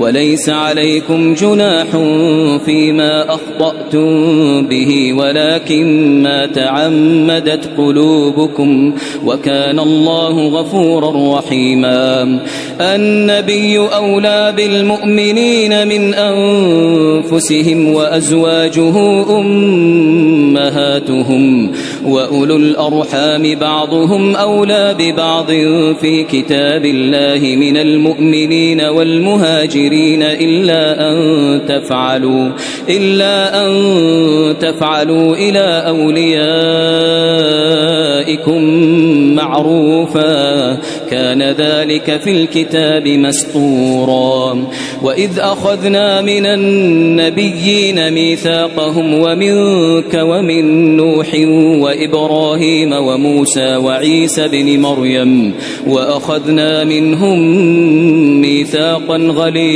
وليس عليكم جناح فيما أخطأتم به ولكن ما تعمدت قلوبكم وكان الله غفورا رحيما. النبي أولى بالمؤمنين من أنفسهم وأزواجه أمهاتهم وأولو الأرحام بعضهم أولى ببعض في كتاب الله من المؤمنين والمهاجرين. إلا أن تفعلوا إلا أن تفعلوا إلى أوليائكم معروفا. كان ذلك في الكتاب مسطورا. وإذ أخذنا من النبيين ميثاقهم ومنك ومن نوح وإبراهيم وموسى وعيسى بن مريم وأخذنا منهم ميثاقا غليظا.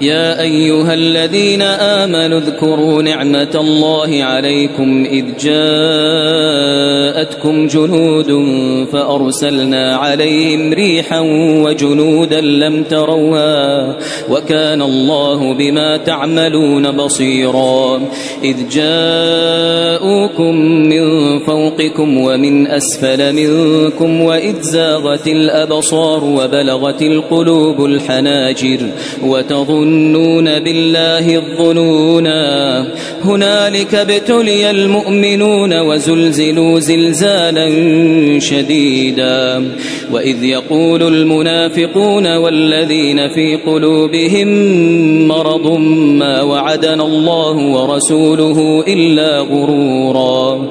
يا أيها الذين آمنوا اذكروا نعمة الله عليكم إذ جاءتكم جنود فأرسلنا عليهم ريحا وجنودا لم تروها وكان الله بما تعملون بصيرا إذ جاءوكم من فوقكم ومن أسفل منكم وإذ زاغت الأبصار وبلغت القلوب الحناجر وتظن يظنون بالله الظنونا. هنالك ابتلي المؤمنون وزلزلوا زلزالا شديدا. وإذ يقول المنافقون والذين في قلوبهم مرض ما وعدنا الله ورسوله إلا غرورا.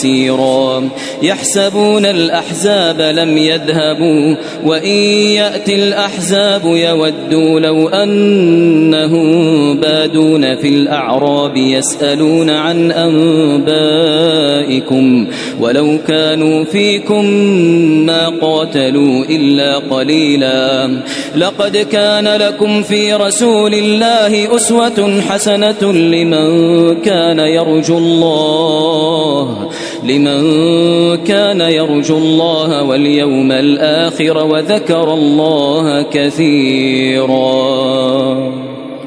يسيرا. يحسبون الأحزاب لم يذهبوا وإن يأتي الأحزاب يودوا. لو أنهم بادون في الأعراب يسألون عن أنبائكم ولو كانوا فيكم ما قاتلوا إلا قليلا. لقد كان لكم في رسول الله أسوة حسنة لمن كان يرجو الله. لمن كان يرجو الله واليوم الآخر وذكر الله كثيراً.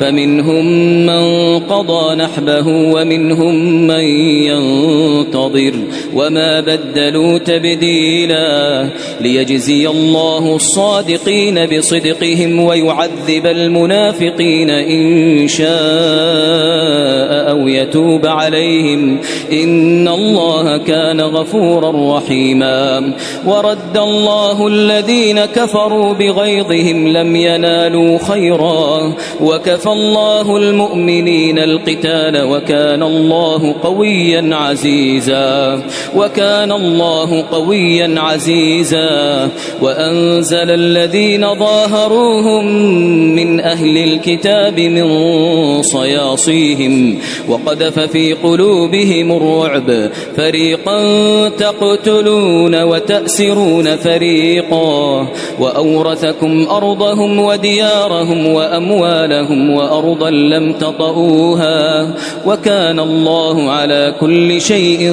فمنهم من قضى نحبه ومنهم من ينتظر وما بدلوا تبديلا ليجزي الله الصادقين بصدقهم ويعذب المنافقين إن شاء أو يتوب عليهم إن الله كان غفورا رحيما ورد الله الذين كفروا بغيظهم لم ينالوا خيرا الله المؤمنين القتال وكان الله قويا عزيزا وكان الله قويا عزيزا. وأنزل الذين ظاهروهم من أهل الكتاب من صياصيهم وقذف في قلوبهم الرعب. فريقا تقتلون وتأسرون فريقا. وأورثكم أرضهم وديارهم وأموالهم وأرضا لم تطئوها وكان الله على كل شيء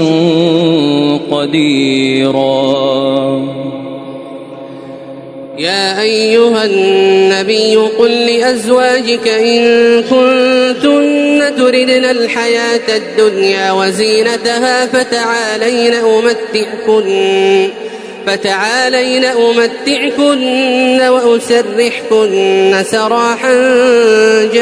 قديرا. يا أيها النبي قل لأزواجك إن كنتن تردن الحياة الدنيا وزينتها فتعالين أمتعكن فتعالين أمتعكن وأسرحكن سراحا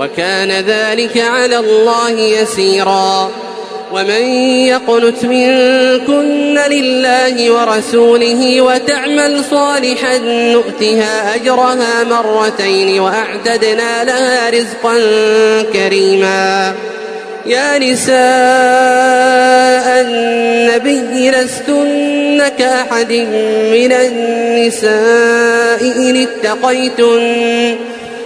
وكان ذلك على الله يسيرا. ومن يقنت منكن لله ورسوله وتعمل صالحا نؤتها أجرها مرتين وأعتدنا لها رزقا كريما. يا نساء النبي لستن كأحد من النساء إن اتقيتن.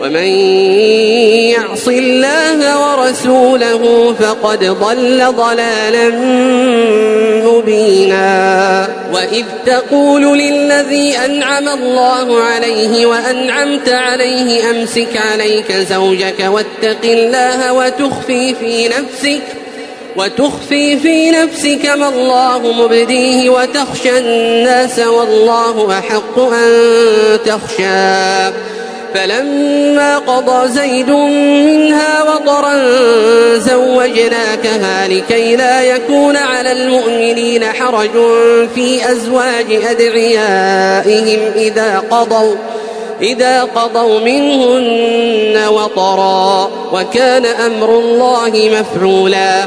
ومن يعص الله ورسوله فقد ضل ضلالا مبينا. وإذ تقول للذي أنعم الله عليه وأنعمت عليه أمسك عليك زوجك واتق الله وتخفي في نفسك وتخفي في نفسك ما الله مبديه وتخشى الناس والله أحق أن تخشى فلما قضى زيد منها وطرا زوجناكها لكي لا يكون على المؤمنين حرج في أزواج أدعيائهم إذا قضوا إذا قضوا منهن وطرا وكان أمر الله مفعولا.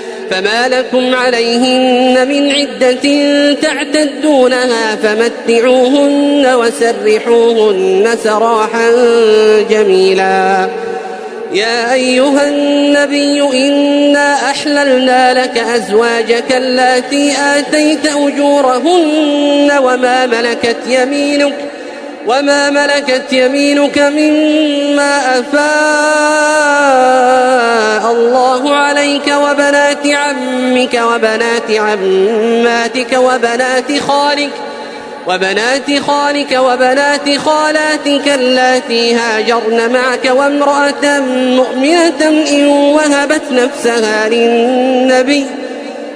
فما لكم عليهن من عدة تعتدونها فمتعوهن وسرحوهن سراحا جميلا. يا أيها النبي إنا أحللنا لك أزواجك التي آتيت أجورهن وما ملكت يمينك وما ملكت يمينك مما أفاء الله عليك وبنات عمك وبنات عماتك وبنات خالك وبنات خالك وبنات خالاتك اللاتي هاجرن معك وامرأة مؤمنة إن وهبت نفسها للنبي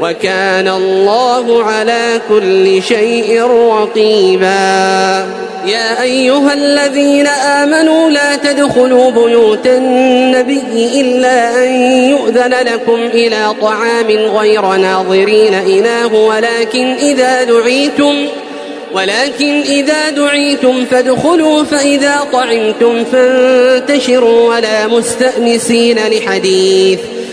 وكان الله على كل شيء رقيبا. يا أيها الذين آمنوا لا تدخلوا بيوت النبي إلا أن يؤذن لكم إلى طعام غير ناظرين إله ولكن إذا دعيتم ولكن إذا دعيتم فادخلوا فإذا طعمتم فانتشروا ولا مستأنسين لحديث.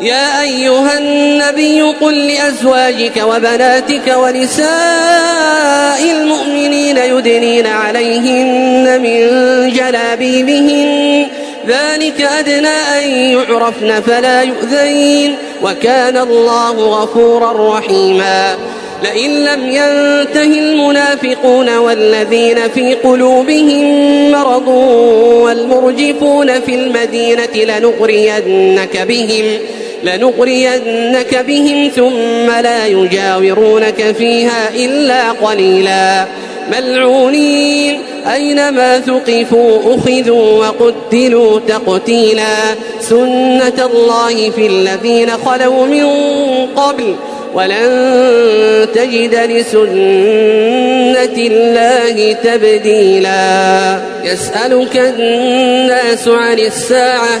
يا أيها النبي قل لأزواجك وبناتك ونساء المؤمنين يدنين عليهن من جلابيبهن ذلك أدنى أن يعرفن فلا يؤذين وكان الله غفورا رحيما لئن لم ينته المنافقون والذين في قلوبهم مرض والمرجفون في المدينة لنغرينك بهم لنغرينك بهم ثم لا يجاورونك فيها إلا قليلا. ملعونين أينما ثقفوا أخذوا وقتلوا تقتيلا. سنة الله في الذين خلوا من قبل ولن تجد لسنة الله تبديلا. يسألك الناس عن الساعة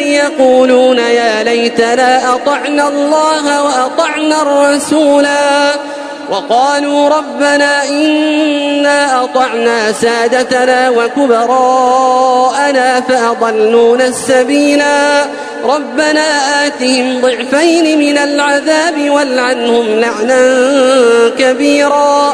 يقولون يا ليتنا أطعنا الله وأطعنا الرسولا وقالوا ربنا إنا أطعنا سادتنا وكبراءنا فأضلونا السبيلا ربنا آتهم ضعفين من العذاب والعنهم لعنا كبيرا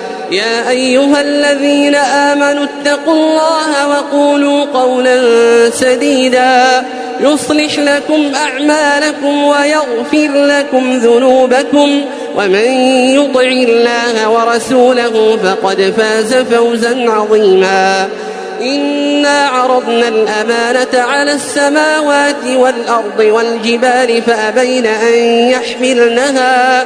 يا أيها الذين آمنوا اتقوا الله وقولوا قولا سديدا يصلح لكم أعمالكم ويغفر لكم ذنوبكم ومن يطع الله ورسوله فقد فاز فوزا عظيما إنا عرضنا الأمانة على السماوات والأرض والجبال فأبين أن يحملنها